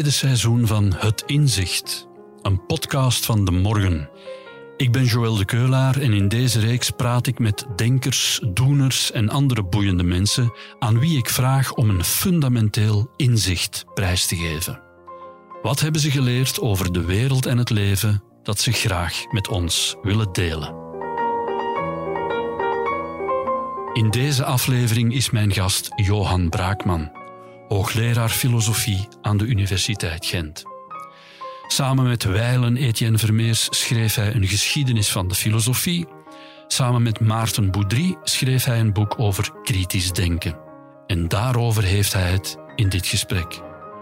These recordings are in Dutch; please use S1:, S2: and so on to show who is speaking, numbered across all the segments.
S1: Tweede seizoen van Het Inzicht, een podcast van de morgen. Ik ben Joël de Keulaar en in deze reeks praat ik met denkers, doeners en andere boeiende mensen aan wie ik vraag om een fundamenteel inzicht prijs te geven. Wat hebben ze geleerd over de wereld en het leven dat ze graag met ons willen delen? In deze aflevering is mijn gast Johan Braakman, hoogleraar filosofie aan de Universiteit Gent. Samen met Weilen Etienne Vermeers schreef hij een geschiedenis van de filosofie. Samen met Maarten Boudry schreef hij een boek over kritisch denken. En daarover heeft hij het in dit gesprek.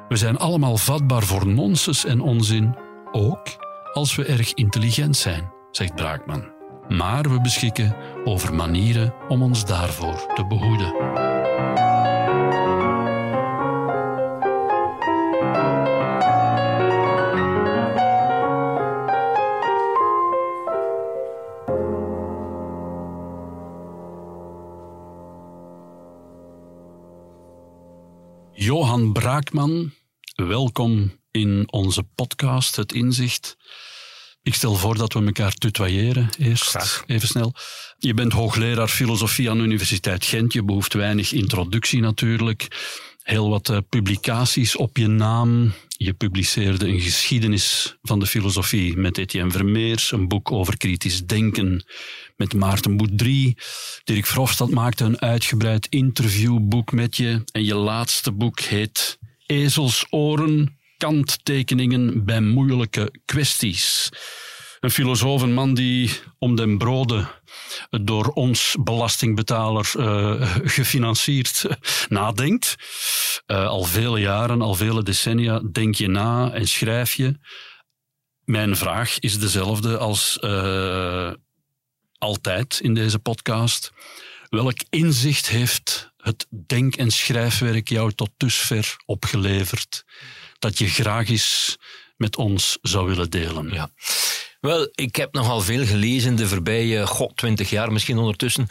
S1: We zijn allemaal vatbaar voor nonsens en onzin, ook als we erg intelligent zijn, zegt Braakman. Maar we beschikken over manieren om ons daarvoor te behoeden. Braakman, welkom in onze podcast Het Inzicht. Ik stel voor dat we elkaar tutoyeren eerst.
S2: Graag.
S1: Even snel. Je bent hoogleraar filosofie aan de Universiteit Gent. Je behoeft weinig introductie natuurlijk. Heel wat eh, publicaties op je naam. Je publiceerde een geschiedenis van de filosofie met Etienne Vermeers, een boek over kritisch denken met Maarten Boudry. Dirk Verhofstadt maakte een uitgebreid interviewboek met je. En je laatste boek heet Ezelsoren, kanttekeningen bij moeilijke kwesties. Een filosoof, een man die om den broden door ons belastingbetaler uh, gefinancierd nadenkt. Uh, al vele jaren, al vele decennia denk je na en schrijf je. Mijn vraag is dezelfde als uh, altijd in deze podcast. Welk inzicht heeft het denk- en schrijfwerk jou tot dusver opgeleverd dat je graag eens met ons zou willen delen?
S2: Ja. Wel, ik heb nogal veel gelezen de voorbije, god, twintig jaar misschien ondertussen,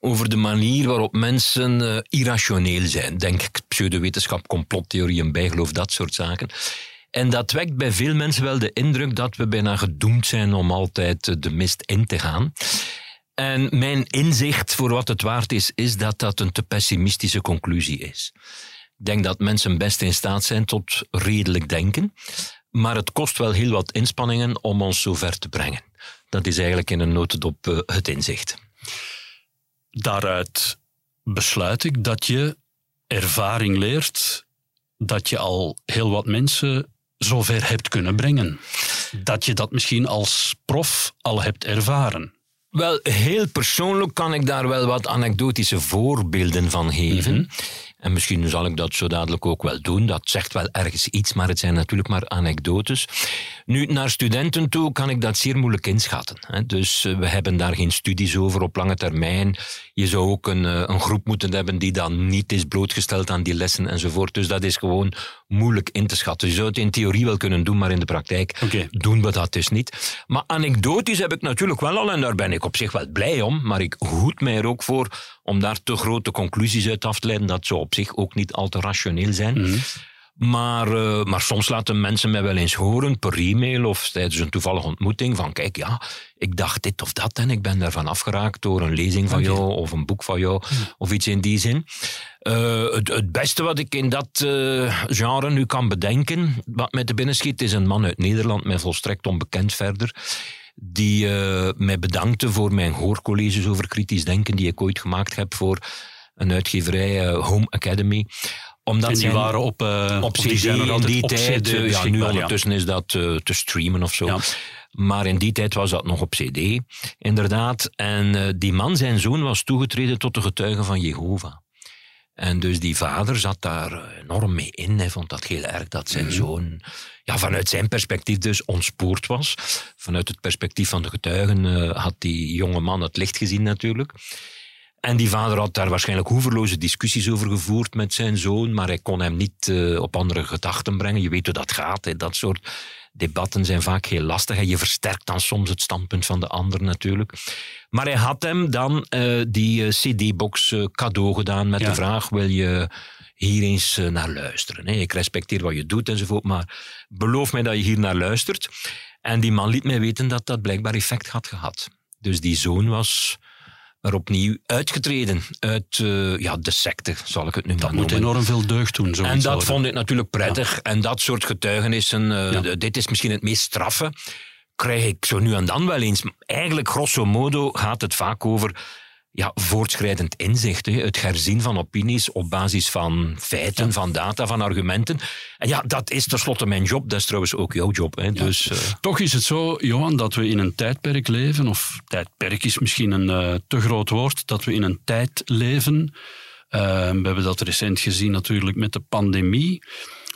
S2: over de manier waarop mensen uh, irrationeel zijn. Denk pseudowetenschap, complottheorieën, bijgeloof, dat soort zaken. En dat wekt bij veel mensen wel de indruk dat we bijna gedoemd zijn om altijd de mist in te gaan. En mijn inzicht, voor wat het waard is, is dat dat een te pessimistische conclusie is. Ik denk dat mensen best in staat zijn tot redelijk denken, maar het kost wel heel wat inspanningen om ons zover te brengen. Dat is eigenlijk in een notendop uh, het inzicht.
S1: Daaruit besluit ik dat je ervaring leert dat je al heel wat mensen zover hebt kunnen brengen. Dat je dat misschien als prof al hebt ervaren.
S2: Wel, heel persoonlijk kan ik daar wel wat anekdotische voorbeelden van geven. Mm -hmm. En misschien zal ik dat zo dadelijk ook wel doen. Dat zegt wel ergens iets, maar het zijn natuurlijk maar anekdotes. Nu, naar studenten toe kan ik dat zeer moeilijk inschatten. Hè. Dus uh, we hebben daar geen studies over op lange termijn. Je zou ook een, uh, een groep moeten hebben die dan niet is blootgesteld aan die lessen enzovoort. Dus dat is gewoon moeilijk in te schatten. Je zou het in theorie wel kunnen doen, maar in de praktijk
S1: okay.
S2: doen we dat dus niet. Maar anekdotisch heb ik natuurlijk wel al, en daar ben ik op zich wel blij om, maar ik hoed mij er ook voor om daar te grote conclusies uit af te leiden. Dat zou op zich ook niet al te rationeel zijn.
S1: Mhm.
S2: Maar, uh, maar soms laten mensen mij wel eens horen per e-mail of tijdens een toevallige ontmoeting van kijk, ja, ik dacht dit of dat en ik ben daarvan afgeraakt door een lezing van
S1: Okay.
S2: jou of een boek van jou
S1: Mm.
S2: of iets in die zin. Uh, het, het, beste wat ik in dat uh, genre nu kan bedenken, wat mij te binnen schiet, is een man uit Nederland, mij volstrekt onbekend verder, die uh, mij bedankte voor mijn hoorcolleges over kritisch denken die ik ooit gemaakt heb voor een uitgeverij, uh, Home Academy. Omdat
S1: en die
S2: zijn,
S1: waren op, uh,
S2: op,
S1: die
S2: CD in die tijd.
S1: CD
S2: ja, nu ondertussen is dat uh, te streamen of zo.
S1: Ja.
S2: Maar in die tijd was dat nog op CD, inderdaad. En die man, zijn zoon, was toegetreden tot de getuigen van Jehovah. En dus die vader zat daar enorm mee in. Hij vond dat heel erg dat zijn
S1: Mhm.
S2: zoon, ja, vanuit zijn perspectief dus, ontspoord was. Vanuit het perspectief van de getuigen had die jonge man het licht gezien natuurlijk. En die vader had daar waarschijnlijk hoeverloze discussies over gevoerd met zijn zoon, maar hij kon hem niet uh, op andere gedachten brengen. Je weet hoe dat gaat, hè. dat soort debatten zijn vaak heel lastig. En je versterkt dan soms het standpunt van de ander natuurlijk. Maar hij had hem dan uh, die uh, CD-box cadeau gedaan met
S1: Ja.
S2: de vraag: wil je hier eens eh, naar luisteren. Hè. Ik respecteer wat je doet enzovoort, maar beloof mij dat je hier naar luistert. En die man liet mij weten dat dat blijkbaar effect had gehad. Dus die zoon was er opnieuw uitgetreden uit uh, ja, de secte, zal ik het nu
S1: dat
S2: maar noemen.
S1: Dat moet enorm veel deugd doen.
S2: En dat vond ik natuurlijk prettig. Ja. En dat soort getuigenissen, uh, ja. dit is misschien het meest straffe, krijg ik zo nu en dan wel eens. Eigenlijk, grosso modo, gaat het vaak over ja, voortschrijdend inzicht. Hè. Het herzien van opinies op basis van feiten, ja. van data, van argumenten. En ja, dat is tenslotte mijn job. Dat is trouwens ook jouw job. Hè. Ja. Dus, uh...
S1: Toch is het zo, Johan, dat we in een tijdperk leven, of tijdperk is misschien een uh, te groot woord, dat we in een tijd leven. Uh, we hebben dat recent gezien natuurlijk met de pandemie,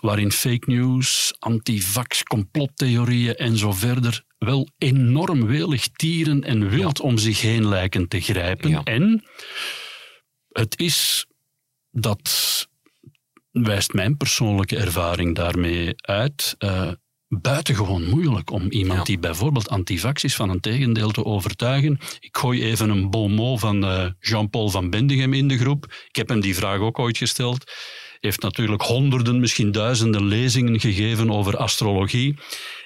S1: waarin fake news, antivax, complottheorieën en zo verder wel enorm welig tieren en wild ja. om zich heen lijken te grijpen. Ja. En het is, dat wijst mijn persoonlijke ervaring daarmee uit, uh, buitengewoon moeilijk om iemand ja. die bijvoorbeeld antivax is van een tegendeel te overtuigen. Ik gooi even een bon mot van uh, Jean-Paul van Bendigem in de groep. Ik heb hem die vraag ook ooit gesteld heeft natuurlijk honderden, misschien duizenden lezingen gegeven over astrologie.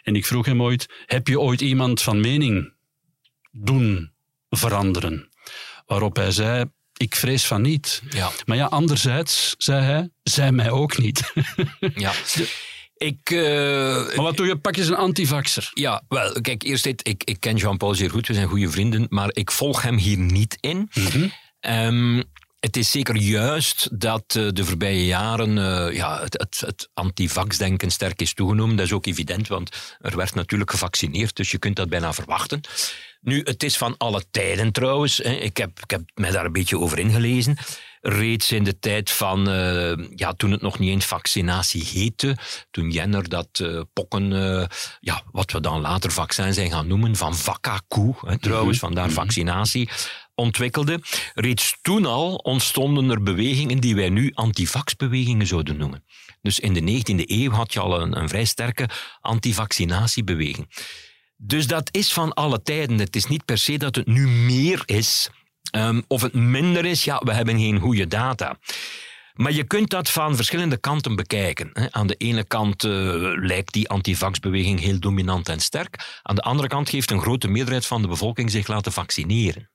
S1: En ik vroeg hem ooit, heb je ooit iemand van mening doen veranderen? Waarop hij zei, ik vrees van niet.
S2: Ja.
S1: Maar ja, anderzijds, zei hij, zij mij ook niet.
S2: ja. Ik, uh,
S1: maar wat doe je? Pak je een antivaxer?
S2: Ja, wel, kijk, eerst dit, ik, ik ken Jean-Paul zeer goed, we zijn goede vrienden, maar ik volg hem hier niet in.
S1: Mm -hmm.
S2: um, het is zeker juist dat uh, de voorbije jaren uh, ja, het, het, het antivax-denken sterk is toegenomen. Dat is ook evident, want er werd natuurlijk gevaccineerd, dus je kunt dat bijna verwachten. Nu, het is van alle tijden trouwens. Hè. Ik, heb, ik heb mij daar een beetje over ingelezen. Reeds in de tijd van, uh, ja, toen het nog niet eens vaccinatie heette, toen Jenner dat uh, pokken, uh, ja, wat we dan later vaccin zijn gaan noemen, van vakka-koe, trouwens, mm -hmm. vandaar vaccinatie, ontwikkelde. Reeds toen al ontstonden er bewegingen die wij nu antivaxbewegingen zouden noemen. Dus in de 19e eeuw had je al een, een vrij sterke antivaccinatiebeweging. Dus dat is van alle tijden. Het is niet per se dat het nu meer is. Um, of het minder is, ja, we hebben geen goede data. Maar je kunt dat van verschillende kanten bekijken. Aan de ene kant uh, lijkt die antivaxbeweging heel dominant en sterk. Aan de andere kant heeft een grote meerderheid van de bevolking zich laten vaccineren.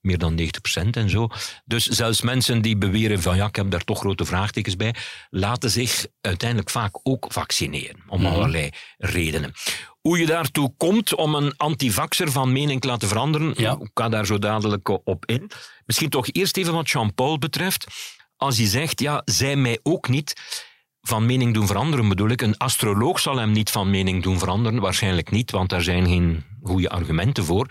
S2: Meer dan 90% en zo. Dus zelfs mensen die beweren van ja, ik heb daar toch grote vraagtekens bij, laten zich uiteindelijk vaak ook vaccineren. Om
S1: Mhm.
S2: allerlei redenen. Hoe je daartoe komt om een antivaxer van mening te laten veranderen,
S1: Ja.
S2: ik ga daar zo dadelijk op in. Misschien toch eerst even wat Jean-Paul betreft. Als hij zegt, ja, zij mij ook niet van mening doen veranderen, bedoel ik. Een astroloog zal hem niet van mening doen veranderen, waarschijnlijk niet, want daar zijn geen goede argumenten voor.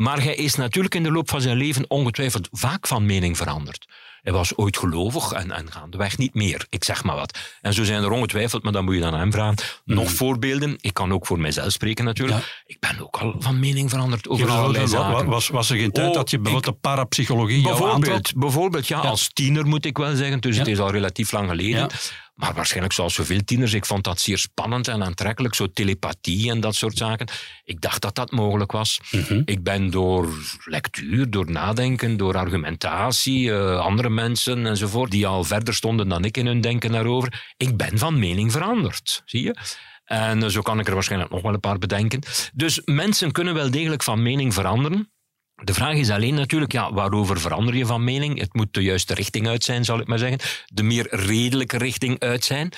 S2: Maar hij is natuurlijk in de loop van zijn leven ongetwijfeld vaak van mening veranderd. Hij was ooit gelovig en, en gaandeweg niet meer. Ik zeg maar wat. En zo zijn er ongetwijfeld, maar dan moet je dan aan hem vragen. Nog voorbeelden. Ik kan ook voor mijzelf spreken natuurlijk.
S1: Ja.
S2: Ik ben ook al van mening veranderd over
S1: Ja,
S2: allerlei zaken.
S1: was, was er geen tijd
S2: Oh,
S1: dat je bijvoorbeeld de parapsychologie?
S2: Bijvoorbeeld, bijvoorbeeld ja,
S1: Ja.
S2: als tiener moet ik wel zeggen, dus het is al relatief lang geleden. Maar waarschijnlijk zoals zoveel tieners, ik vond dat zeer spannend en aantrekkelijk, zo telepathie en dat soort zaken. Ik dacht dat dat mogelijk was.
S1: Mhm.
S2: Ik ben door lectuur, door nadenken, door argumentatie, eh, andere mensen enzovoort, die al verder stonden dan ik in hun denken daarover, ik ben van mening veranderd, zie je? En eh, zo kan ik er waarschijnlijk nog wel een paar bedenken. Dus mensen kunnen wel degelijk van mening veranderen. De vraag is alleen natuurlijk, ja, waarover verander je van mening? Het moet de juiste richting uit zijn, zal ik maar zeggen. De meer redelijke richting uit zijn.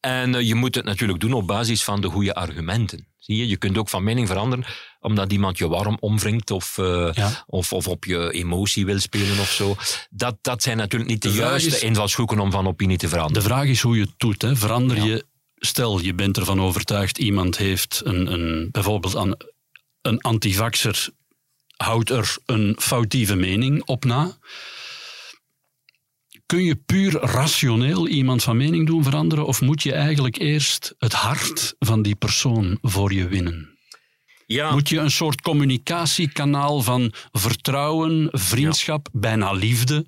S2: En eh, je moet het natuurlijk doen op basis van de goede argumenten. Zie je, je kunt ook van mening veranderen omdat iemand je warm omwringt of, eh,
S1: Ja.
S2: of, of op je emotie wil spelen of zo. Dat, dat zijn natuurlijk niet de,
S1: De
S2: juiste
S1: is-
S2: invalshoeken om van opinie te
S1: De
S2: veranderen.
S1: vraag is hoe je het doet. Hè. Verander
S2: Ja.
S1: je, stel je bent ervan overtuigd, iemand heeft een, een, bijvoorbeeld aan, een antivaxer houdt er een foutieve mening op na. Kun je puur rationeel iemand van mening doen veranderen of moet je eigenlijk eerst het hart van die persoon voor je winnen?
S2: Ja,
S1: Moet je een soort communicatiekanaal van vertrouwen, vriendschap, bijna liefde,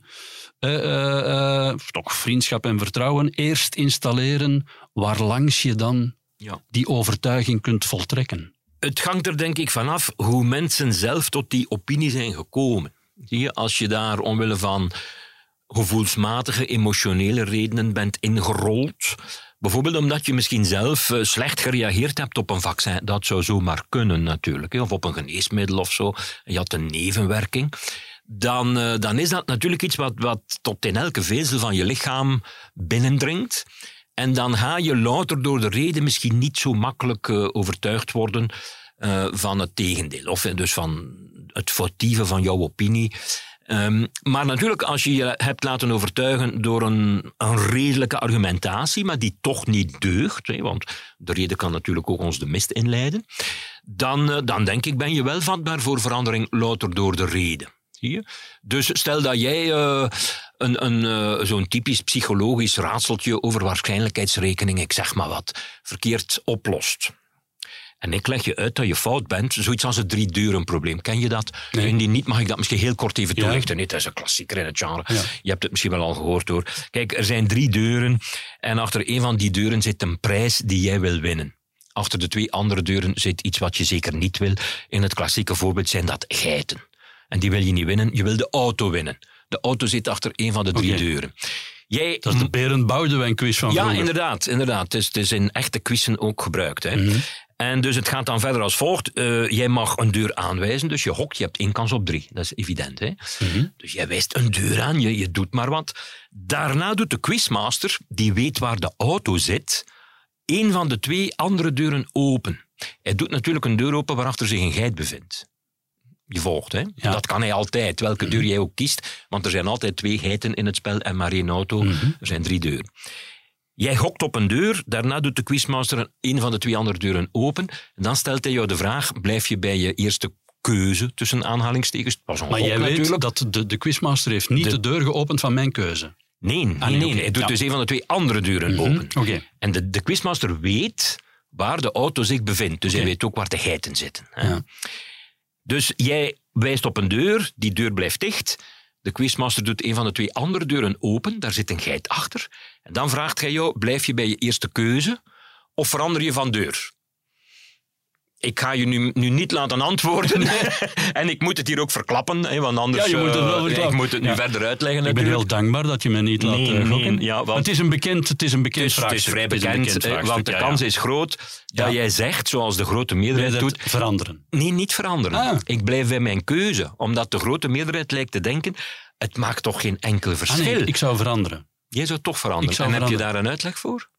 S1: eh, eh, eh, toch vriendschap en vertrouwen, eerst installeren waarlangs je dan
S2: ja.
S1: die overtuiging kunt voltrekken?
S2: Het hangt er denk ik vanaf hoe mensen zelf tot die opinie zijn gekomen. Zie je, als je daar omwille van gevoelsmatige, emotionele redenen bent ingerold. Bijvoorbeeld omdat je misschien zelf eh, slecht gereageerd hebt op een vaccin. Dat zou zomaar kunnen natuurlijk. Of op een geneesmiddel of zo. Je had een nevenwerking. Dan, eh, dan is dat natuurlijk iets wat, wat tot in elke vezel van je lichaam binnendringt. En dan ga je louter door de reden misschien niet zo makkelijk uh, overtuigd worden uh, van het tegendeel. Of dus van het foutieve van jouw opinie. Um, maar natuurlijk, als je je hebt laten overtuigen door een, een redelijke argumentatie, maar die toch niet deugt, hè, want de reden kan natuurlijk ook ons de mist inleiden, dan, dan denk ik ben je wel vatbaar voor verandering louter door de reden. Dus stel dat jij een, een, uh, zo'n typisch psychologisch raadseltje over waarschijnlijkheidsrekening, ik zeg maar wat, verkeerd oplost. En ik leg je uit dat je fout bent. Zoiets als het drie deuren probleem. Ken je dat? Nee. Indien niet, mag ik dat misschien heel kort even toelichten. Ja. Nee, dat is een klassieker in het genre. Ja. Je hebt het misschien wel al gehoord hoor. Kijk, er zijn drie deuren. En achter een van die deuren zit een prijs die jij wil winnen. Achter de twee andere deuren zit iets wat je zeker niet wil. In het klassieke voorbeeld zijn dat geiten. En die wil je niet winnen. Je wil de auto winnen. De auto zit achter een van de drie okay. deuren.
S1: Jij, dat is de Berend Boudewijn quiz van
S2: Ja,
S1: vroeger.
S2: inderdaad. inderdaad. Het, is, het is in echte quizzen ook gebruikt. Hè. Mm -hmm. En dus het gaat dan verder als volgt. Uh, jij mag een deur aanwijzen, dus je hokt, je hebt één kans op drie. Dat is evident. Hè? Mm -hmm. Dus jij wijst een deur aan, je, je doet maar wat. Daarna doet de quizmaster, die weet waar de auto zit, één van de twee andere deuren open. Hij doet natuurlijk een deur open waarachter zich een geit bevindt. Je volgt, hè? Ja. Dat kan hij altijd, welke deur jij ook kiest. Want er zijn altijd twee geiten in het spel en maar één auto. Mm -hmm. Er zijn drie deuren. Jij gokt op een deur, daarna doet de quizmaster een van de twee andere deuren open. En dan stelt hij jou de vraag, blijf je bij je eerste keuze, tussen aanhalingstekens?
S1: maar jij natuurlijk. weet dat de, de quizmaster heeft niet de, de deur geopend van mijn keuze.
S2: Nee, nee, ah, nee, nee. Okay. hij doet ja. dus een van de twee andere deuren mm -hmm. open.
S1: Okay.
S2: En de, de quizmaster weet waar de auto zich bevindt. Dus okay. hij weet ook waar de geiten zitten. Ja. Dus jij wijst op een deur, die deur blijft dicht. De quizmaster doet een van de twee andere deuren open, daar zit een geit achter. En dan vraagt hij jou, blijf je bij je eerste keuze of verander je van deur? Ik ga je nu, nu niet laten antwoorden. en ik moet het hier ook verklappen, hè, want anders
S1: ja, je moet het wel
S2: uh, ik moet het nu ja. verder uitleggen.
S1: Ik ben heel dankbaar dat je me niet laat
S2: nee,
S1: uh,
S2: nee, ja, want
S1: het is een bekend, het is een bekend
S2: het is,
S1: vraagstuk.
S2: Het is vrij bekend,
S1: het is
S2: bekend want de kans is groot dat jij zegt, zoals de grote meerderheid doet...
S1: Veranderen.
S2: Nee, niet veranderen. Ah. Ik blijf bij mijn keuze, omdat de grote meerderheid lijkt te denken, het maakt toch geen enkel verschil.
S1: Ah, nee, ik zou veranderen.
S2: Jij zou toch veranderen.
S1: Zou
S2: en
S1: veranderen.
S2: heb je daar een uitleg voor?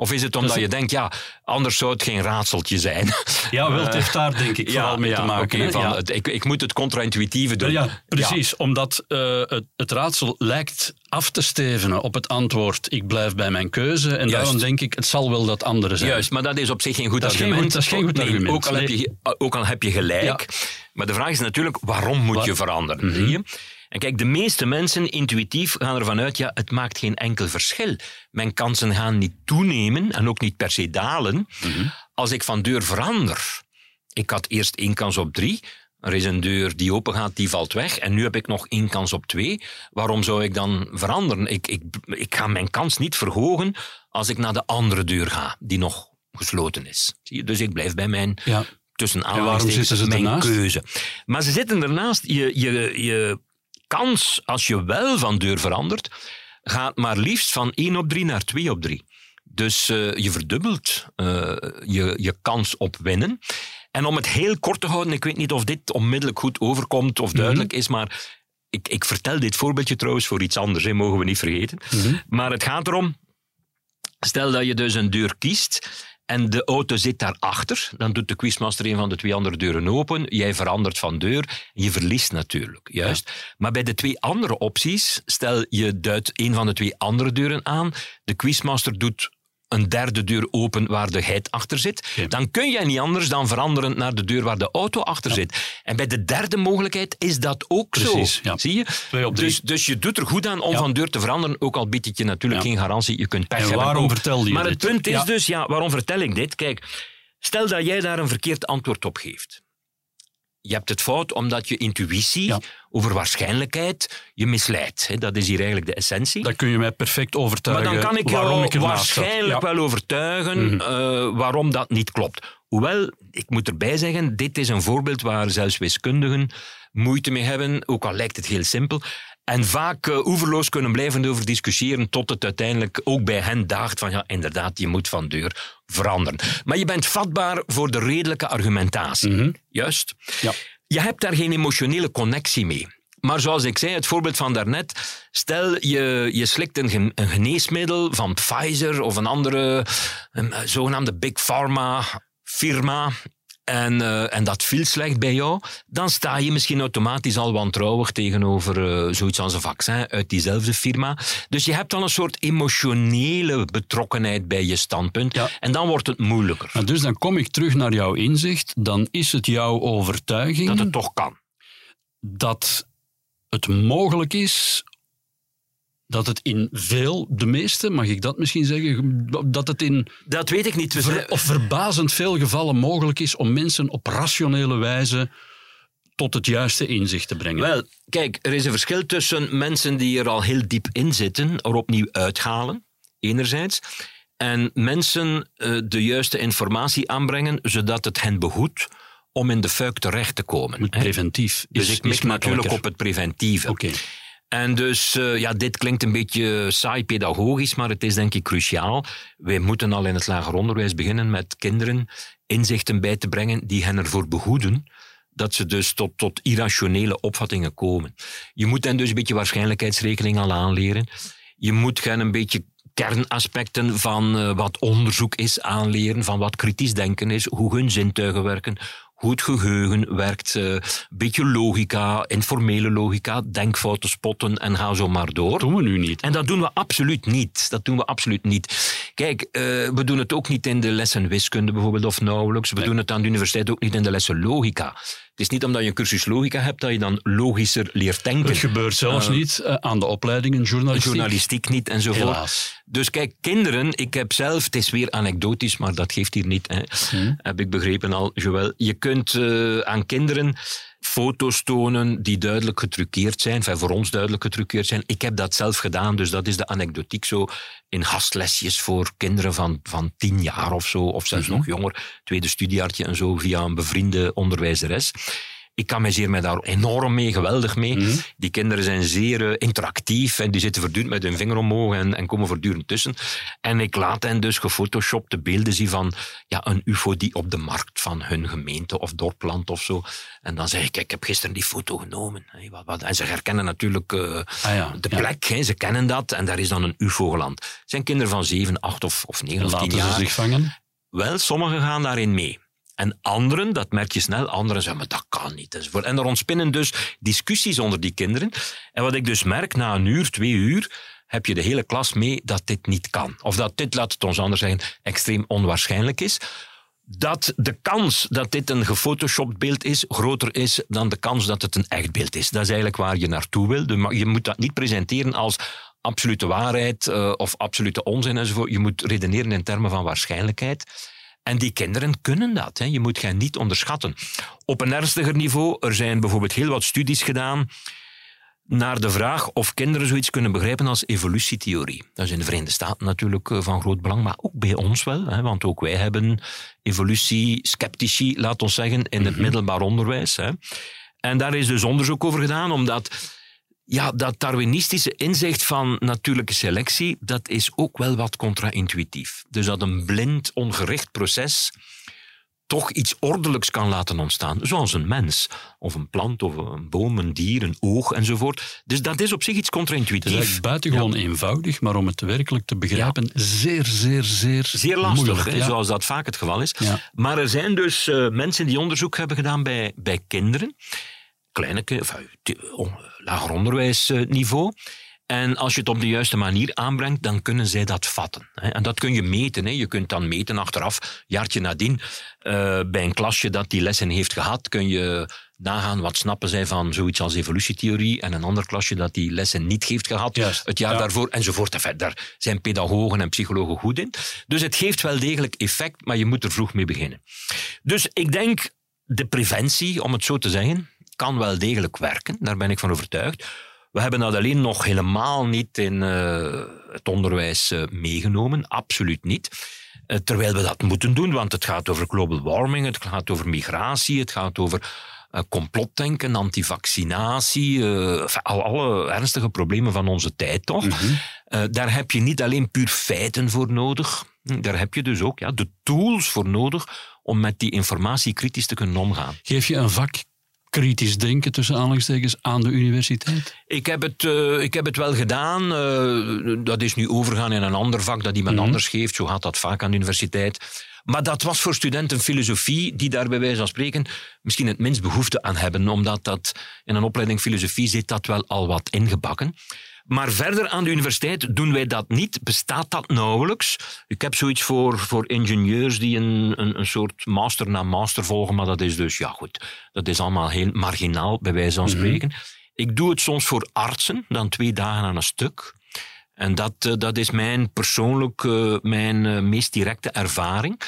S2: Of is het omdat je denkt, ja, anders zou het geen raadseltje zijn?
S1: Ja, wel, het heeft daar denk ik vooral
S2: ja,
S1: mee
S2: ja,
S1: te maken.
S2: Okay, van, ja. het, ik, ik, moet het contra-intuïtieve doen.
S1: Ja, precies. Omdat uh, het, het, raadsel lijkt af te stevenen op het antwoord ik blijf bij mijn keuze. En
S2: Juist.
S1: daarom denk ik, het zal wel dat andere zijn.
S2: Juist, maar dat is op zich geen goed
S1: dat
S2: argument.
S1: Geen goed, dat is geen goed
S2: nee,
S1: argument.
S2: Ook al, heb je, ook al heb je gelijk. Maar de vraag is natuurlijk, waarom moet je veranderen?
S1: Mm -hmm.
S2: Zie je? En kijk, de meeste mensen intuïtief gaan ervan uit, ja, het maakt geen enkel verschil. Mijn kansen gaan niet toenemen en ook niet per se dalen
S1: Mhm.
S2: mm -hmm. als ik van deur verander. Ik had eerst één kans op drie. Er is een deur die open gaat, die valt weg. En nu heb ik nog één kans op twee. Waarom zou ik dan veranderen? Ik, ik, ik ga mijn kans niet verhogen als ik naar de andere deur ga, die nog gesloten is. Zie je? Dus ik blijf bij mijn
S1: ja.
S2: tussen
S1: aanhalingstekens
S2: mijn
S1: ernaast?
S2: keuze. Maar ze zitten ernaast. Je, je, je kans, als je wel van deur verandert, gaat maar liefst van 1 op 3 naar 2 op 3. Dus uh, je verdubbelt uh, je, je kans op winnen. En om het heel kort te houden, ik weet niet of dit onmiddellijk goed overkomt of duidelijk mm -hmm. is, maar ik, ik, vertel dit voorbeeldje trouwens voor iets anders, hè, mogen we niet vergeten. Mm -hmm. Maar het gaat erom, stel dat je dus een deur kiest en de auto zit daarachter, dan doet de quizmaster een van de twee andere deuren open. Jij verandert van deur. Je verliest natuurlijk, juist. Ja. Maar bij de twee andere opties, stel je duidt een van de twee andere deuren aan. De quizmaster doet een derde deur open waar de geit achter zit. Ja. Dan kun je niet anders dan veranderen naar de deur waar de auto achter ja. zit. En bij de derde mogelijkheid is dat ook
S1: Precies,
S2: zo.
S1: Ja.
S2: Zie je? Dus, dus je doet er goed aan om van deur te veranderen, ook al biedt het je natuurlijk geen garantie. Je kunt pech
S1: en
S2: hebben.
S1: waarom vertel je
S2: Maar
S1: dit?
S2: het punt is dus, ja, waarom vertel ik dit? Kijk, stel dat jij daar een verkeerd antwoord op geeft. Je hebt het fout omdat je intuïtie ja. over waarschijnlijkheid je misleidt. Dat is hier eigenlijk de essentie.
S1: Dat kun je mij perfect overtuigen.
S2: Maar dan kan ik jou
S1: ik
S2: waarschijnlijk ja. wel overtuigen mm -hmm. uh, waarom dat niet klopt. Hoewel, ik moet erbij zeggen, dit is een voorbeeld waar zelfs wiskundigen moeite mee hebben, ook al lijkt het heel simpel. En vaak uh, oeverloos kunnen blijven over discussiëren tot het uiteindelijk ook bij hen daagt van ja, inderdaad, je moet van deur veranderen. Maar je bent vatbaar voor de redelijke argumentatie.
S1: Mhm.
S2: Juist.
S1: Ja.
S2: Je hebt daar geen emotionele connectie mee. Maar zoals ik zei, het voorbeeld van daarnet. Stel, je, je slikt een, gen- een geneesmiddel van Pfizer of een andere een, eh, zogenaamde Big Pharma firma. En, eh, en dat viel slecht bij jou, dan sta je misschien automatisch al wantrouwig tegenover eh, zoiets als een vaccin uit diezelfde firma. Dus je hebt al een soort emotionele betrokkenheid bij je standpunt.
S1: Ja.
S2: En dan wordt het moeilijker.
S1: Maar dus dan kom ik terug naar jouw inzicht. Dan is het jouw overtuiging
S2: Dat het toch kan.
S1: dat het mogelijk is dat het in veel, de meeste, mag ik dat misschien zeggen, dat het in
S2: Dat weet ik niet. We
S1: ver-
S2: zijn-
S1: of verbazend veel gevallen mogelijk is om mensen op rationele wijze tot het juiste inzicht te brengen.
S2: Wel, kijk, er is een verschil tussen mensen die er al heel diep in zitten, er opnieuw uithalen, enerzijds, en mensen eh, de juiste informatie aanbrengen, zodat het hen behoedt om in de fuik terecht te komen. Hè.
S1: preventief.
S2: Dus
S1: is,
S2: ik mik
S1: is
S2: natuurlijk op het preventieve.
S1: Oké.
S2: En dus, eh, ja, dit klinkt een beetje saai pedagogisch, maar het is denk ik cruciaal. Wij moeten al in het lager onderwijs beginnen met kinderen inzichten bij te brengen die hen ervoor behoeden dat ze dus tot, tot irrationele opvattingen komen. Je moet hen dus een beetje waarschijnlijkheidsrekening al aanleren. Je moet hen een beetje kernaspecten van eh, wat onderzoek is aanleren, van wat kritisch denken is, hoe hun zintuigen werken, het geheugen werkt, eh, een beetje logica, informele logica, denkfouten spotten en ga zo maar door.
S1: Dat doen we nu niet.
S2: En dat doen we absoluut niet. Dat doen we absoluut niet. Kijk, eh, we doen het ook niet in de lessen wiskunde bijvoorbeeld, of nauwelijks. We
S1: Nee.
S2: doen het aan de universiteit ook niet in de lessen logica. Het is niet omdat je een cursus logica hebt dat je dan logischer leert denken.
S1: Het gebeurt zelfs
S2: Eh,
S1: niet eh, aan de opleidingen journalistiek.
S2: Journalistiek niet enzovoort.
S1: Helaas.
S2: Dus kijk, kinderen, ik heb zelf, het is weer anekdotisch, maar dat geeft hier niet, hè,
S1: Hm.
S2: heb ik begrepen al, Joël. Je kunt eh, aan kinderen foto's tonen die duidelijk getruckeerd zijn, enfin, voor ons duidelijk getruckeerd zijn. Ik heb dat zelf gedaan, dus dat is de anekdotiek zo in gastlesjes voor kinderen van, van tien jaar of zo, of zelfs
S1: Mhm.
S2: nog jonger, tweede studiejaartje en zo, via een bevriende onderwijzeres. Ik kan mij zeer mij daar enorm mee, geweldig mee.
S1: Mhm.
S2: Die kinderen zijn zeer eh, interactief en die zitten voortdurend met hun vinger omhoog en, en komen voortdurend tussen. En ik laat hen dus gefotoshopte beelden zien van ja, een ufo die op de markt van hun gemeente of dorp landt of zo. En dan zeg ik, ik heb gisteren die foto genomen. Hé, wat, wat. En ze herkennen natuurlijk eh,
S1: Ah ja,
S2: de
S1: ja.
S2: plek, ze kennen dat en daar is dan een ufo geland. Het zijn kinderen van 7, 8 of, of 9 of 10
S1: Laten
S2: jaar.
S1: ze zich vangen.
S2: Wel, sommigen gaan daarin mee. En anderen, dat merk je snel, anderen zeggen, maar dat kan niet. Enzovoort. En er ontspinnen dus discussies onder die kinderen. En wat ik dus merk, na een uur, twee uur, heb je de hele klas mee dat dit niet kan. Of dat dit, laat het ons anders zeggen, extreem onwaarschijnlijk is. Dat de kans dat dit een gefotoshopt beeld is, groter is dan de kans dat het een echt beeld is. Dat is eigenlijk waar je naartoe wil. Je moet dat niet presenteren als absolute waarheid eh, of absolute onzin enzovoort. Je moet redeneren in termen van waarschijnlijkheid. En die kinderen kunnen dat. Hè. Je moet hen niet onderschatten. Op een ernstiger niveau, er zijn bijvoorbeeld heel wat studies gedaan naar de vraag of kinderen zoiets kunnen begrijpen als evolutietheorie. Dat is in de Verenigde Staten natuurlijk eh, van groot belang, maar ook bij ons wel. Hè, want ook wij hebben evolutie-sceptici, laat ons zeggen, in het middelbaar onderwijs. Hè. En daar is dus onderzoek over gedaan, omdat ja, dat Darwinistische inzicht van natuurlijke selectie, dat is ook wel wat contra-intuïtief. Dus dat een blind, ongericht proces toch iets ordelijks kan laten ontstaan, zoals een mens, of een plant, of een boom, een dier, een oog enzovoort. Dus dat is op zich iets
S1: Het is
S2: contra-intuïtief.
S1: buitengewoon eenvoudig, maar om het werkelijk te begrijpen, zeer, zeer, zeer,
S2: Zeer lastig,
S1: moeilijk. ja.
S2: zoals dat vaak het geval is. Maar er zijn dus eh, mensen die onderzoek hebben gedaan bij, bij kinderen, kleine, ki- enfin, t- on- lager onderwijsniveau. En als je het op de juiste manier aanbrengt, dan kunnen zij dat vatten. En dat kun je meten. Je kunt dan meten achteraf, jaartje nadien, eh, bij een klasje dat die lessen heeft gehad, kun je nagaan wat snappen zij van zoiets als evolutietheorie en een ander klasje dat die lessen niet heeft gehad
S1: Juist,
S2: het jaar
S1: ja.
S2: daarvoor enzovoort. Enfin, daar zijn pedagogen en psychologen goed in. Dus het geeft wel degelijk effect, maar je moet er vroeg mee beginnen. Dus ik denk, de preventie, om het zo te zeggen, kan wel degelijk werken. Daar ben ik van overtuigd. We hebben dat alleen nog helemaal niet in eh, het onderwijs eh, meegenomen. Absoluut niet. Eh, terwijl we dat moeten doen, want het gaat over global warming, het gaat over migratie, het gaat over complotdenken, antivaccinatie, al, alle ernstige problemen van onze tijd toch. Mhm. daar heb je niet alleen puur feiten voor nodig, daar heb je dus ook ja, de tools voor nodig om met die informatie kritisch te kunnen omgaan.
S1: Geef je een vak kritisch denken tussen aanhalingstekens aan de universiteit?
S2: Ik heb het, uh, ik heb het wel gedaan. Uh, dat is nu overgaan in een ander vak dat iemand mm anders geeft. Zo gaat dat vaak aan de universiteit. Maar dat was voor studenten filosofie die daar bij wijze van spreken misschien het minst behoefte aan hebben, omdat dat in een opleiding filosofie zit dat wel al wat ingebakken. Maar verder aan de universiteit doen wij dat niet, bestaat dat nauwelijks. Ik heb zoiets voor, voor ingenieurs die een, een, een soort master na master volgen, maar dat is dus, ja goed, dat is allemaal heel marginaal, bij wijze van mhm. spreken. Ik doe het soms voor artsen, dan twee dagen aan een stuk. En dat, eh, dat is mijn persoonlijk, eh, mijn eh, meest directe ervaring.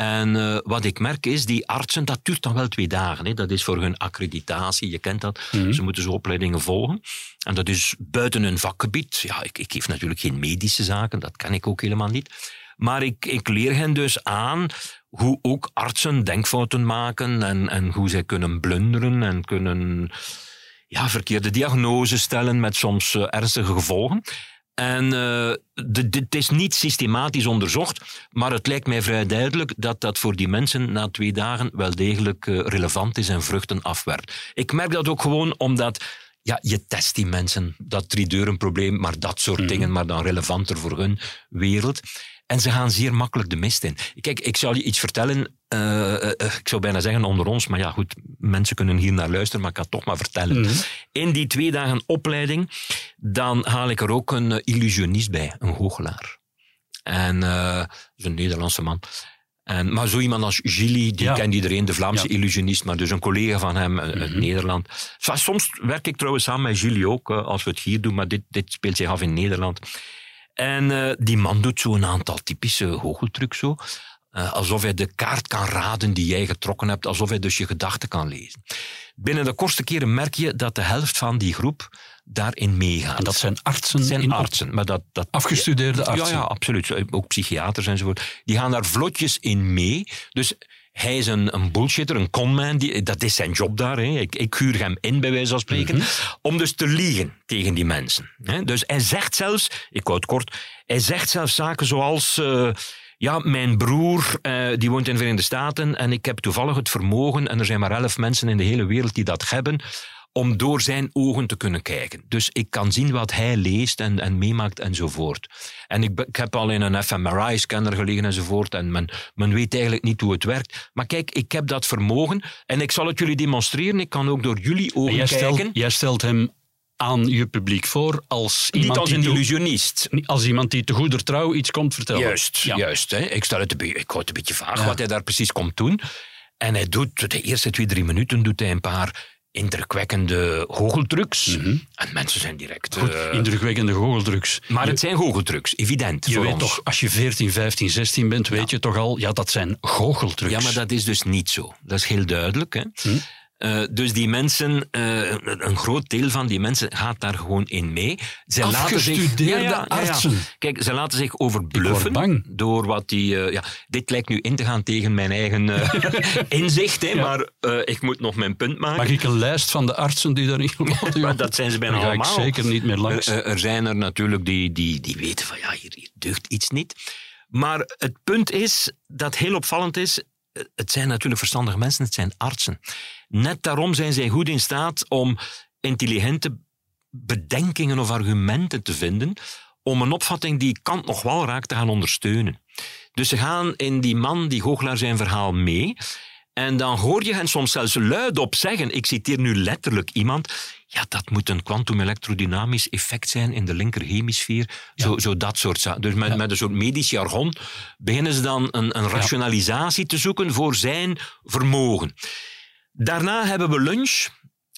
S2: En uh, wat ik merk is, die artsen, dat duurt dan wel twee dagen. Hè. Dat is voor hun accreditatie, je kent dat. Mhm. Ze moeten zo opleidingen volgen. En dat is buiten hun vakgebied. Ja, ik, ik geef natuurlijk geen medische zaken, dat kan ik ook helemaal niet. Maar ik, ik leer hen dus aan hoe ook artsen denkfouten maken en, en hoe zij kunnen blunderen en kunnen ja, verkeerde diagnoses stellen met soms uh, ernstige gevolgen. En uh, dit is niet systematisch onderzocht, maar het lijkt mij vrij duidelijk dat dat voor die mensen na twee dagen wel degelijk uh, relevant is en vruchten afwerpt. Ik merk dat ook gewoon omdat ja, je test die mensen, dat probleem, maar dat soort mhm. dingen, maar dan relevanter voor hun wereld. En ze gaan zeer makkelijk de mist in. Kijk, ik zal je iets vertellen. Uh, uh, ik zou bijna zeggen onder ons, maar ja, goed, mensen kunnen hier naar luisteren, maar ik ga het toch maar vertellen. Mhm. In die twee dagen opleiding, dan haal ik er ook een illusionist bij, een goochelaar. En een Nederlandse man. En, maar zo iemand als Gilly, die kent iedereen, de Vlaamse illusionist, maar dus een collega van hem uit mhm. Nederland. Soms werk ik trouwens samen met Gilly ook, als we het hier doen, maar dit, dit speelt zich af in Nederland. En uh, die man doet zo een aantal typische goocheltrucs zo. Uh, alsof hij de kaart kan raden die jij getrokken hebt, alsof hij dus je gedachten kan lezen. Binnen de kortste keren merk je dat de helft van die groep daarin meegaat.
S1: En dat zijn artsen?
S2: zijn artsen. Maar dat, dat,
S1: afgestudeerde artsen?
S2: Ja, ja, absoluut. Ook psychiaters enzovoort. Die gaan daar vlotjes in mee. Dus hij is een, een bullshitter, een conman. Die, dat is zijn job daar. Hè. Ik, ik huur hem in, bij wijze van spreken. Mhm. Om dus te liegen tegen die mensen. Hè. Dus hij zegt zelfs, ik houd het kort, hij zegt zelfs zaken zoals... Uh, ja, mijn broer uh, die woont in de Verenigde Staten en ik heb toevallig het vermogen, en er zijn maar elf mensen in de hele wereld die dat hebben, om door zijn ogen te kunnen kijken. Dus ik kan zien wat hij leest en, en meemaakt enzovoort. En ik, ik heb al in een fMRI-scanner gelegen enzovoort en men, men weet eigenlijk niet hoe het werkt. Maar kijk, ik heb dat vermogen en ik zal het jullie demonstreren. Ik kan ook door jullie ogen
S1: jij
S2: kijken.
S1: Stelt, jij stelt hem aan je publiek voor als
S2: iemand
S1: Niet
S2: als een illusionist.
S1: Als iemand die te goeder trouw iets komt vertellen.
S2: Juist, juist. Hè. Ik, stel het een, ik houd het een beetje vaag wat hij daar precies komt doen. En hij doet, de eerste twee, drie minuten doet hij een paar indrukwekkende goocheltrucs. Mhm. En mensen zijn direct...
S1: Goed, uh, indrukwekkende goocheltrucs.
S2: Maar het zijn goocheltrucs, evident.
S1: Je weet toch, als je 14, 15, 16 bent, weet je toch al, ja, dat zijn goocheltrucs.
S2: Ja, maar dat is dus niet zo. Dat is heel duidelijk. Hè? Hm? Uh, dus die mensen, uh, een groot deel van die mensen gaat daar gewoon in mee.
S1: Ze laten zich, ja, ja, artsen.
S2: Kijk, ze laten zich overbluffen door wat die... Uh, ja, dit lijkt nu in te gaan tegen mijn eigen inzicht, hè, maar ik moet nog mijn punt maken.
S1: Mag ik een lijst van de artsen die daarin geloven?
S2: maar dat zijn ze bijna allemaal.
S1: Ik zeker niet meer langs.
S2: er zijn er natuurlijk die, die, die weten van ja, hier, hier deugt iets niet. Maar het punt is, dat heel opvallend is, het zijn natuurlijk verstandige mensen, het zijn artsen. Net daarom zijn zij goed in staat om intelligente bedenkingen of argumenten te vinden om een opvatting die Kant nog wel raakt te gaan ondersteunen. Dus ze gaan in die man, die goochelaar, zijn verhaal mee. En dan hoor je hen soms zelfs luidop zeggen, ik citeer nu letterlijk iemand, ja, dat moet een kwantum-elektrodynamisch effect zijn in de linkerhemisfeer. Zo, zo dat soort zaken. Dus met, met een soort medisch jargon beginnen ze dan een, een rationalisatie te zoeken voor zijn vermogen. Daarna hebben we lunch.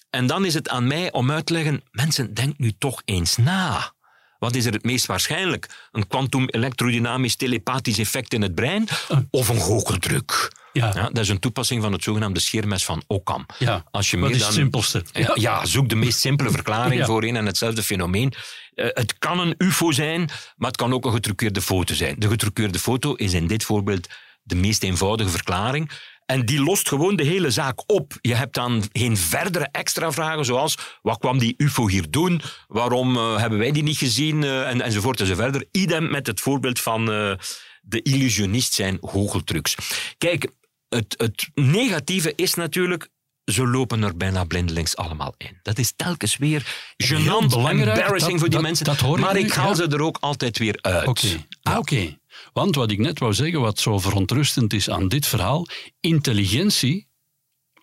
S2: En dan is het aan mij om uit te leggen, mensen, denk nu toch eens na. Wat is er het meest waarschijnlijk? Een kwantum-elektrodynamisch telepathisch effect in het brein of een goocheldruk? Ja. ja. dat is een toepassing van het zogenaamde scheermes van Occam.
S1: Ja, Als je wat is dan, het simpelste?
S2: Ja, ja, zoek de meest simpele verklaring voor een en hetzelfde fenomeen. Uh, het kan een ufo zijn, maar het kan ook een getruckeerde foto zijn. De getruckeerde foto is in dit voorbeeld de meest eenvoudige verklaring. En die lost gewoon de hele zaak op. Je hebt dan geen verdere extra vragen, zoals wat kwam die UFO hier doen? Waarom uh, hebben wij die niet gezien? Uh, en, enzovoort enzovoort. Idem met het voorbeeld van uh, de illusionist zijn goocheltrucs. Kijk, het, het negatieve is natuurlijk ze lopen er bijna blindelings allemaal in. Dat is telkens weer gênant, embarrassing voor die mensen. Dat maar ik haal ze er ook altijd weer uit.
S1: Oké. Okay. Ah, oké. Want wat ik net wou zeggen, wat zo verontrustend is aan dit verhaal, intelligentie,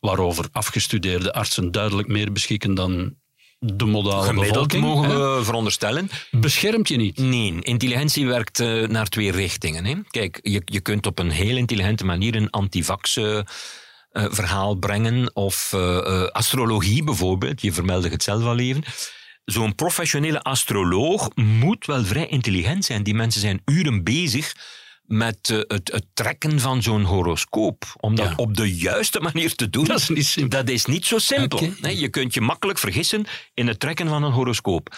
S1: waarover afgestudeerde artsen duidelijk meer beschikken dan de modale
S2: Gemiddeld
S1: bevolking,
S2: mogen we veronderstellen.
S1: Beschermt je niet?
S2: Nee, intelligentie werkt uh, naar twee richtingen. Hè. Kijk, je, je kunt op een heel intelligente manier een antivax... Uh, uh, verhaal brengen. Of uh, astrologie bijvoorbeeld, je vermeldde het zelf al even. Zo'n professionele astroloog moet wel vrij intelligent zijn. Die mensen zijn uren bezig met uh, het, het, trekken van zo'n horoscoop. Om dat ja. op de juiste manier te doen.
S1: Dat is niet, simpel.
S2: Dat is niet zo simpel. Okay. Nee, je kunt je makkelijk vergissen in het trekken van een horoscoop.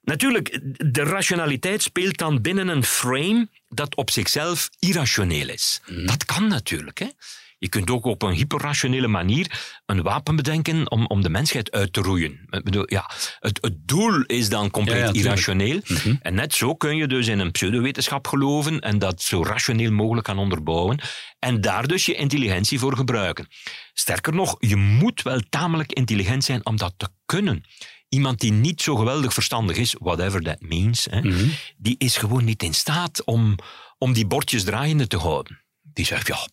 S2: Natuurlijk, de rationaliteit speelt dan binnen een frame dat op zichzelf irrationeel is. Mm. Dat kan natuurlijk. Hè? Je kunt ook op een hyperrationele manier een wapen bedenken om, om de mensheid uit te roeien. Ik bedoel, ja, het, het doel is dan compleet ja, ja, irrationeel. Mm -hmm. En net zo kun je dus in een pseudowetenschap geloven en dat zo rationeel mogelijk gaan onderbouwen. En daar dus je intelligentie voor gebruiken. Sterker nog, je moet wel tamelijk intelligent zijn om dat te kunnen. Iemand die niet zo geweldig verstandig is, whatever that means, hè, mm -hmm. die is gewoon niet in staat om, om die bordjes draaiende te houden. Die zegt, ja,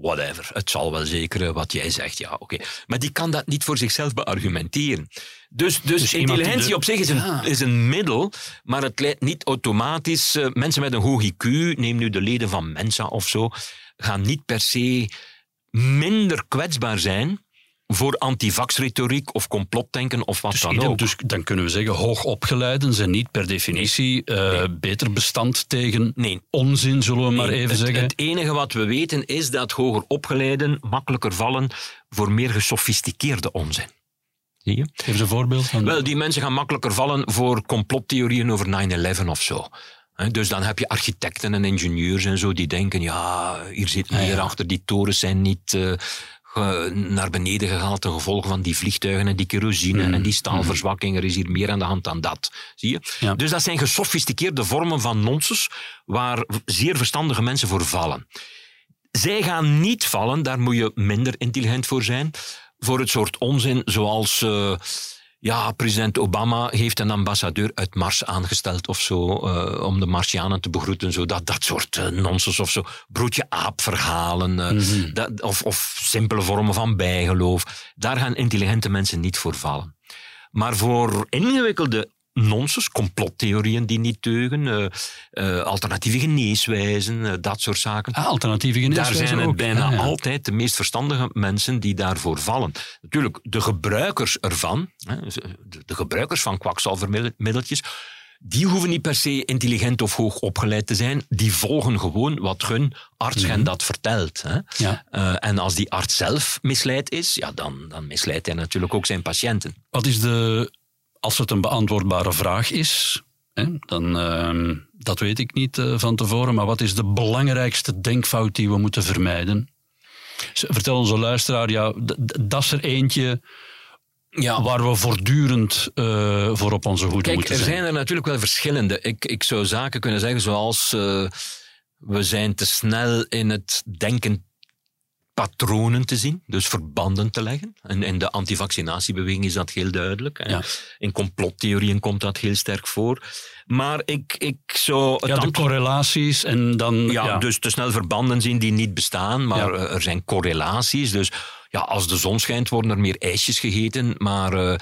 S2: whatever, het zal wel zeker wat jij zegt, ja, oké. Okay. Maar die kan dat niet voor zichzelf beargumenteren. Dus, dus, dus intelligentie de... op zich is een, is een middel, maar het leidt niet automatisch... Uh, mensen met een hoog IQ, neem nu de leden van Mensa of zo, gaan niet per se minder kwetsbaar zijn voor antivax-retoriek of complotdenken of wat
S1: dus
S2: dan ook.
S1: Dus dan kunnen we zeggen, hoogopgeleiden zijn niet per definitie nee. Uh, nee. beter bestand tegen
S2: nee.
S1: onzin, zullen we maar even
S2: het,
S1: zeggen.
S2: Het enige wat we weten is dat hoger opgeleiden makkelijker vallen voor meer gesofisticeerde onzin. Zie je?
S1: Geef eens een voorbeeld. Van...
S2: Wel, die mensen gaan makkelijker vallen voor complottheorieën over 9-11 of zo. Dus dan heb je architecten en ingenieurs en zo die denken, ja, hier zit meer ah, ja. achter, die torens zijn niet uh, naar beneden gehaald ten gevolge van die vliegtuigen en die kerosine mm. en die staalverzwakking. Er is hier meer aan de hand dan dat. Zie je? Ja. Dus dat zijn gesofisticeerde vormen van nonsens waar zeer verstandige mensen voor vallen. Zij gaan niet vallen, daar moet je minder intelligent voor zijn, voor het soort onzin zoals... Uh, ja, president Obama heeft een ambassadeur uit Mars aangesteld of zo, uh, om de Martianen te begroeten. Zo, dat, dat soort uh, nonsens of zo. Broodje aap verhalen, uh, mm -hmm. dat, of, of simpele vormen van bijgeloof. Daar gaan intelligente mensen niet voor vallen. Maar voor ingewikkelde nonsens, complottheorieën die niet deugen, uh, uh, alternatieve geneeswijzen, uh, dat soort zaken.
S1: Ah, alternatieve geneeswijzen
S2: Daar zijn het
S1: ook.
S2: bijna
S1: ja.
S2: altijd de meest verstandige mensen die daarvoor vallen. Natuurlijk, de gebruikers ervan, de gebruikers van kwakzalvermiddeltjes, die hoeven niet per se intelligent of hoog opgeleid te zijn. Die volgen gewoon wat hun arts mm -hmm. hen dat vertelt. Hè?
S1: Ja.
S2: Uh, en als die arts zelf misleid is, ja, dan, dan misleidt hij natuurlijk ook zijn patiënten.
S1: Wat is de als het een beantwoordbare vraag is, hè, dan, uh, dat weet ik niet uh, van tevoren, maar wat is de belangrijkste denkfout die we moeten vermijden? Vertel onze luisteraar, ja, dat is er eentje ja. waar we voortdurend uh, voor op onze hoede
S2: Kijk,
S1: moeten
S2: zijn. er zijn er natuurlijk wel verschillende. Ik, ik zou zaken kunnen zeggen zoals uh, we zijn te snel in het denken patronen te zien, dus verbanden te leggen. En in de antivaccinatiebeweging is dat heel duidelijk.
S1: Ja.
S2: In complottheorieën komt dat heel sterk voor. Maar ik, ik zou... Het
S1: ja, de correlaties en dan...
S2: Ja, ja, dus te snel verbanden zien die niet bestaan, maar
S1: Ja.
S2: er zijn correlaties. Dus ja, als de zon schijnt worden er meer ijsjes gegeten, maar... eh,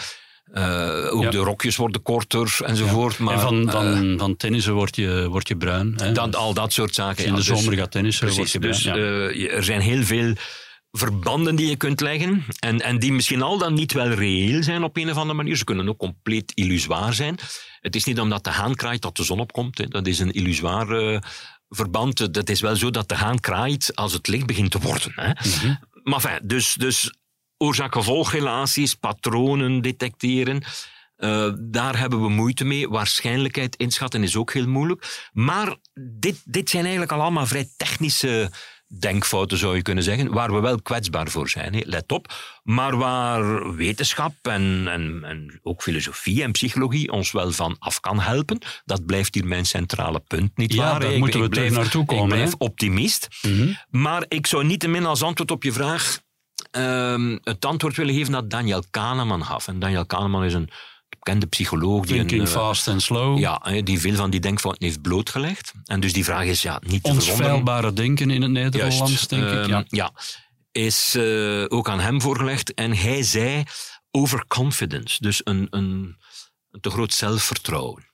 S2: eh, ook
S1: Ja.
S2: de rokjes worden korter enzovoort. Maar,
S1: en van,
S2: eh,
S1: van, van tennissen word je, word je bruin. Hè?
S2: dan, al dat soort zaken.
S1: In de
S2: Dus-
S1: zomer gaat tennissen,
S2: Precies,
S1: je
S2: dus eh, er zijn heel veel verbanden die je kunt leggen en, en die misschien al dan niet wel reëel zijn op een of andere manier. Ze kunnen ook compleet illusoir zijn. Het is niet omdat de haan kraait dat de zon opkomt. Hè. Dat is een illusoir eh, verband. Dat is wel zo dat de haan kraait als het licht begint te worden. Hè.
S1: Mhm.
S2: Maar enfin, dus, dus oorzaak-gevolgrelaties, patronen detecteren. eh, daar hebben we moeite mee. Waarschijnlijkheid inschatten is ook heel moeilijk. Maar dit, dit zijn eigenlijk al allemaal vrij technische denkfouten zou je kunnen zeggen, waar we wel kwetsbaar voor zijn. Let op. Maar waar wetenschap en, en, en ook filosofie en psychologie ons wel van af kan helpen, dat blijft hier mijn centrale punt, niet
S1: Ja,
S2: waar?
S1: daar
S2: Ik-
S1: moeten we
S2: blijf,
S1: terug naartoe komen,
S2: Ik blijf optimist.
S1: Mhm.
S2: Maar ik zou niettemin als antwoord op je vraag ehm, het antwoord willen geven dat Daniel Kahneman gaf. En Daniel Kahneman is een bekende psycholoog die, een,
S1: Thinking
S2: eh,
S1: fast and slow.
S2: ja, hè, die veel van die denkfouten heeft blootgelegd. En dus die vraag is ja, niet te
S1: Ons
S2: verwonderen.
S1: feilbare denken in het Nederlands, denk ik.
S2: ehm,
S1: Ja.
S2: ja. is eh, ook aan hem voorgelegd. En hij zei overconfidence, dus een, een, een te groot zelfvertrouwen.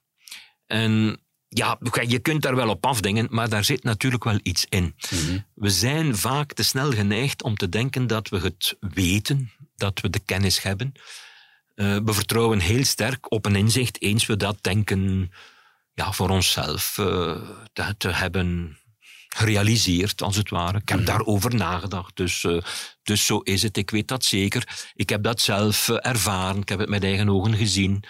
S2: En ja, je kunt daar wel op afdingen, maar daar zit natuurlijk wel iets in.
S1: Mhm.
S2: We zijn vaak te snel geneigd om te denken dat we het weten, dat we de kennis hebben. Eh, we vertrouwen heel sterk op een inzicht eens we dat denken ja, voor onszelf eh, te, te hebben gerealiseerd, als het ware. Ik heb daarover nagedacht, dus, eh, dus zo is het. Ik weet dat zeker. Ik heb dat zelf ervaren, ik heb het met eigen ogen gezien.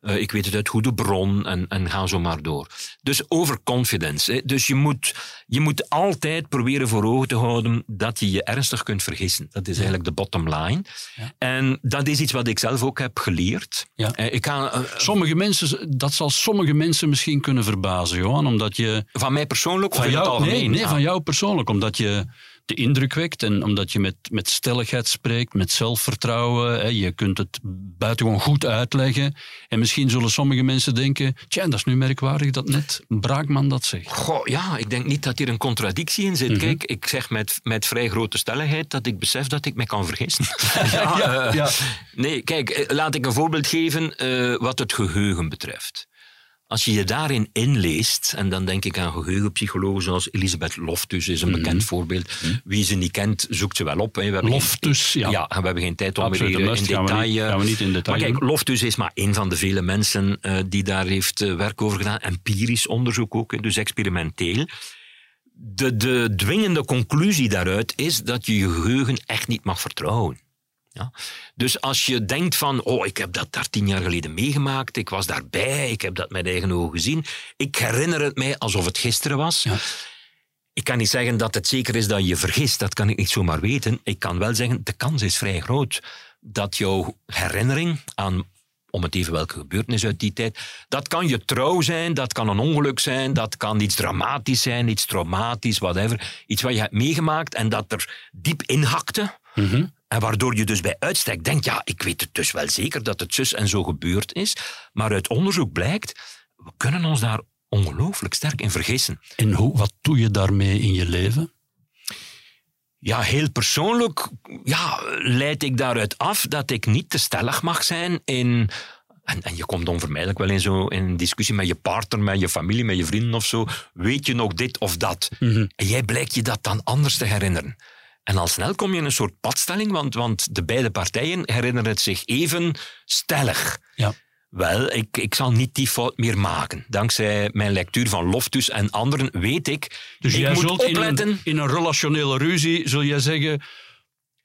S2: Eh, ik weet het uit goede bron en, en ga zo maar door. Dus overconfidence. Hè. Dus je moet, je moet altijd proberen voor ogen te houden dat je je ernstig kunt vergissen. Dat is eigenlijk de bottom line.
S1: Ja.
S2: En dat is iets wat ik zelf ook heb geleerd.
S1: Ja.
S2: Eh, Ik ga, eh,
S1: Sommige mensen, dat zal sommige mensen misschien kunnen verbazen, Johan, omdat je...
S2: van mij persoonlijk of
S1: Van jou,
S2: algemeen?
S1: nee, nee, van jou persoonlijk, omdat je de indruk wekt en omdat je met, met stelligheid spreekt, met zelfvertrouwen. Hè, je kunt het buitengewoon goed uitleggen. En misschien zullen sommige mensen denken, tja, dat is nu merkwaardig dat net Braakman dat zegt.
S2: Goh, ja, ik denk niet dat hier een contradictie in zit.
S1: Mhm.
S2: Kijk, ik zeg met, met vrij grote stelligheid dat ik besef dat ik me kan vergissen. ja, eh,
S1: ja.
S2: Nee, kijk, eh, laat ik een voorbeeld geven eh, wat het geheugen betreft. Als je je daarin inleest, en dan denk ik aan geheugenpsychologen zoals Elisabeth Loftus, is een bekend voorbeeld. Wie ze niet kent, zoekt ze wel op. hè. We hebben geen-
S1: Loftus, ja.
S2: ja, en we hebben geen tijd om
S1: Absoluut, dat
S2: in
S1: gaan we
S2: detail...
S1: niet-
S2: eh,
S1: gaan we niet in detail
S2: Maar kijk. Loftus is maar één van de vele mensen eh, die daar heeft eh, werk over gedaan. Empirisch onderzoek ook, dus experimenteel. De, de dwingende conclusie daaruit is dat je je geheugen echt niet mag vertrouwen. Ja? Dus als je denkt van, oh, ik heb dat daar tien jaar geleden meegemaakt, ik was daarbij, ik heb dat met eigen ogen gezien, ik herinner het mij alsof het gisteren was.
S1: Ja.
S2: Ik kan niet zeggen dat het zeker is dat je je vergist, dat kan ik niet zomaar weten. Ik kan wel zeggen, de kans is vrij groot dat jouw herinnering aan, om het even welke gebeurtenis uit die tijd, dat kan je trouw zijn, dat kan een ongeluk zijn, dat kan iets dramatisch zijn, iets traumatisch, whatever. Iets wat je hebt meegemaakt en dat er diep inhakte.
S1: Mhm.
S2: En waardoor je dus bij uitstek denkt, ja, ik weet het dus wel zeker dat het zus en zo gebeurd is. Maar uit onderzoek blijkt, we kunnen ons daar ongelooflijk sterk in vergissen.
S1: En hoe, wat doe je daarmee in je leven?
S2: Ja, heel persoonlijk ja, leid ik daaruit af dat ik niet te stellig mag zijn in... En, en je komt onvermijdelijk wel in zo'n in een discussie met je partner, met je familie, met je vrienden of zo. Weet je nog dit of dat?
S1: Mhm.
S2: En jij blijkt je dat dan anders te herinneren. En al snel kom je in een soort padstelling, want, want de beide partijen herinneren het zich even stellig.
S1: Ja.
S2: Wel, ik, ik zal niet die fout meer maken. Dankzij mijn lectuur van Loftus en anderen weet ik...
S1: Dus
S2: ik
S1: jij
S2: moet
S1: zult in
S2: opletten...
S1: een, in een relationele ruzie, zul jij zeggen...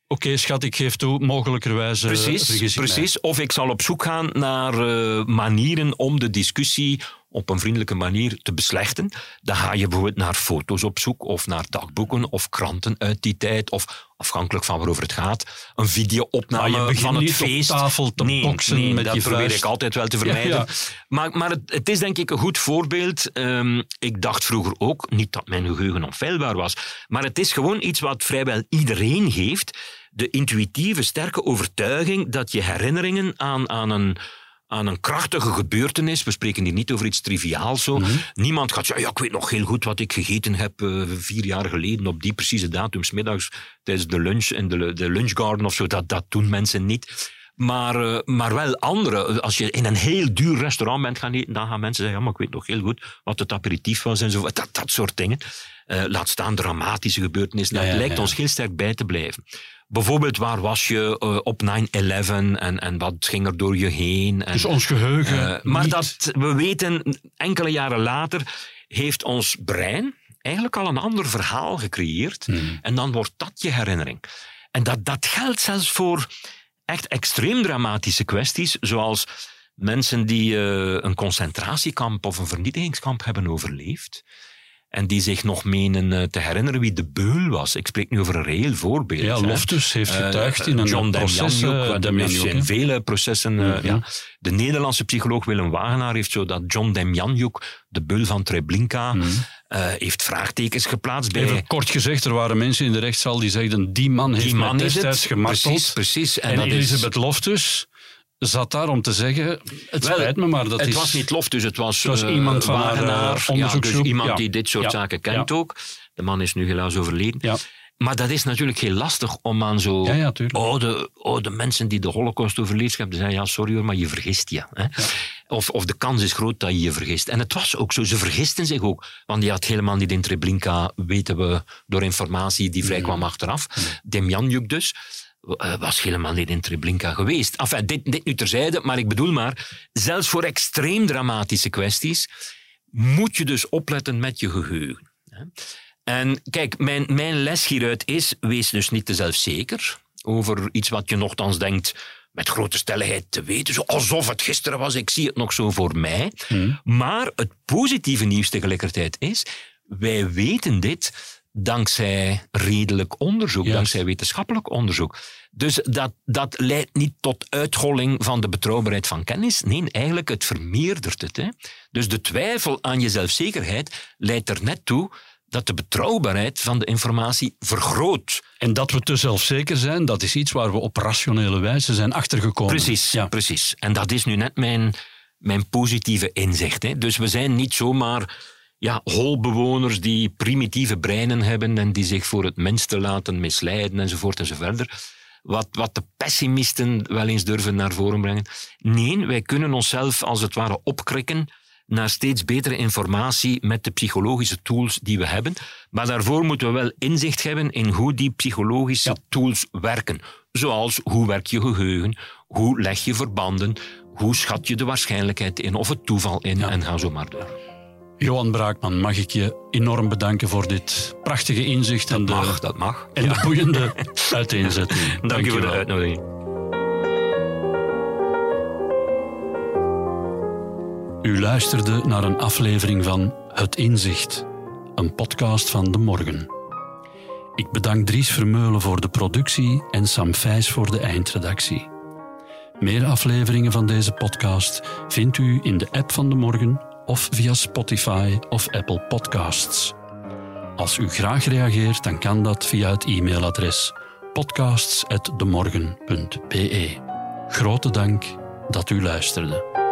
S1: Oké, schat, ik geef toe, mogelijkerwijze
S2: Precies,
S1: mij.
S2: precies. Of ik zal op zoek gaan naar eh, manieren om de discussie op een vriendelijke manier te beslechten. Dan ga je bijvoorbeeld naar foto's op zoek, of naar dagboeken, of kranten uit die tijd, of afhankelijk van waarover het gaat, een videoopname
S1: begint
S2: van het
S1: niet op
S2: feest.
S1: tafel te
S2: nee,
S1: boksen
S2: nee,
S1: met
S2: dat
S1: je
S2: probeer ik altijd wel te vermijden.
S1: Ja, ja.
S2: Maar, maar het, het is denk ik een goed voorbeeld. Ehm, ik dacht vroeger ook, niet dat mijn geheugen onfeilbaar was, maar het is gewoon iets wat vrijwel iedereen heeft. De intuïtieve, sterke overtuiging dat je herinneringen aan, aan een aan een krachtige gebeurtenis. We spreken hier niet over iets triviaals zo.
S1: Mhm.
S2: Niemand gaat zeggen, ja, ik weet nog heel goed wat ik gegeten heb eh, vier jaar geleden op die precieze datum, 's middags tijdens de lunch in de, de lunchgarden of zo. Dat, dat doen mensen niet. Maar, eh, maar wel andere. Als je in een heel duur restaurant bent gaan eten, dan gaan mensen zeggen, ja, maar ik weet nog heel goed wat het aperitief was en zo. Dat, dat soort dingen. Eh, laat staan dramatische gebeurtenissen.
S1: Ja,
S2: Dat
S1: ja,
S2: lijkt
S1: ja.
S2: ons heel sterk bij te blijven. Bijvoorbeeld, waar was je eh, op 9-11 en, en wat ging er door je heen? En,
S1: Dus ons geheugen
S2: eh, maar
S1: niet-
S2: dat, we weten, enkele jaren later heeft ons brein eigenlijk al een ander verhaal gecreëerd.
S1: Hmm.
S2: En dan wordt dat je herinnering. En dat, dat geldt zelfs voor echt extreem dramatische kwesties, zoals mensen die eh, een concentratiekamp of een vernietigingskamp hebben overleefd. En die zich nog menen eh, te herinneren wie de beul was. Ik spreek nu over een reëel voorbeeld.
S1: Ja,
S2: hè.
S1: Loftus heeft
S2: Eh,
S1: getuigd in een
S2: John
S1: proces.
S2: Demjanjuk,
S1: eh,
S2: heeft in vele processen. ja. De Nederlandse psycholoog Willem Wagenaar heeft zo dat John Demjanjuk, de beul van Treblinka,
S1: Mhm.
S2: heeft vraagtekens geplaatst bij...
S1: Even kort gezegd, er waren mensen in de rechtszaal die zeiden die man heeft
S2: die man
S1: destijds gemarteld.
S2: Precies, precies. En,
S1: En,
S2: is-
S1: Elisabeth Loftus zat daar om te zeggen, het
S2: Wel,
S1: spijt me, maar dat
S2: het
S1: is...
S2: was niet lof, dus het was,
S1: Het was
S2: eh,
S1: iemand van haar,
S2: Wagenaar,
S1: eh,
S2: ja, dus iemand
S1: Ja.
S2: die dit soort
S1: Ja.
S2: zaken kent ook. De man is nu helaas overleden.
S1: Ja.
S2: Maar dat is natuurlijk heel lastig om aan zo
S1: Ja, ja, tuurlijk.
S2: oude, oude mensen die de holocaust overleefd hebben te zeggen, ja, sorry hoor, maar je vergist je. Hè? Of, of de kans is groot dat je je vergist. En het was ook zo, ze vergisten zich ook. Want die had helemaal niet in Treblinka, weten we, door informatie die vrij kwam achteraf. Demjanjuk dus, was helemaal niet in Treblinka geweest. Enfin, dit, dit nu terzijde, maar ik bedoel maar, zelfs voor extreem dramatische kwesties moet je dus opletten met je geheugen. En kijk, mijn, mijn les hieruit is, wees dus niet te zelfzeker over iets wat je nogthans denkt met grote stelligheid te weten, zo alsof het gisteren was, ik zie het nog zo voor mij. Maar het positieve nieuws tegelijkertijd is, wij weten dit dankzij redelijk onderzoek, dankzij wetenschappelijk onderzoek. Dus dat, dat leidt niet tot uitholling van de betrouwbaarheid van kennis. Nee, eigenlijk het vermeerdert het. Hè. Dus de twijfel aan je zelfzekerheid leidt er net toe dat de betrouwbaarheid van de informatie vergroot.
S1: En dat we te zelfzeker zijn, dat is iets waar we op rationele wijze zijn achtergekomen.
S2: Precies,
S1: Ja.
S2: precies. En dat is nu net mijn, mijn positieve inzicht. Hè. Dus we zijn niet zomaar ja, holbewoners die primitieve breinen hebben en die zich voor het minste laten misleiden enzovoort enzoverder. Wat, wat de pessimisten wel eens durven naar voren brengen. Nee, wij kunnen onszelf als het ware opkrikken naar steeds betere informatie met de psychologische tools die we hebben. Maar daarvoor moeten we wel inzicht hebben in hoe die psychologische
S1: Ja.
S2: tools werken. Zoals hoe werkt je geheugen, hoe leg je verbanden, hoe schat je de waarschijnlijkheid in of het toeval in en ga zo maar door.
S1: Johan Braakman, mag ik je enorm bedanken voor dit prachtige inzicht en,
S2: Mag,
S1: de,
S2: dat mag.
S1: en de boeiende uiteenzetting.
S2: Dank je voor de
S1: wel.
S2: uitnodiging.
S1: U luisterde naar een aflevering van Het Inzicht, een podcast van De Morgen. Ik bedank Dries Vermeulen voor de productie en Sam Vijs voor de eindredactie. Meer afleveringen van deze podcast vindt u in de app van De Morgen of via Spotify of Apple Podcasts. Als u graag reageert, dan kan dat via het e-mailadres podcasts.demorgen.be. Grote dank dat u luisterde.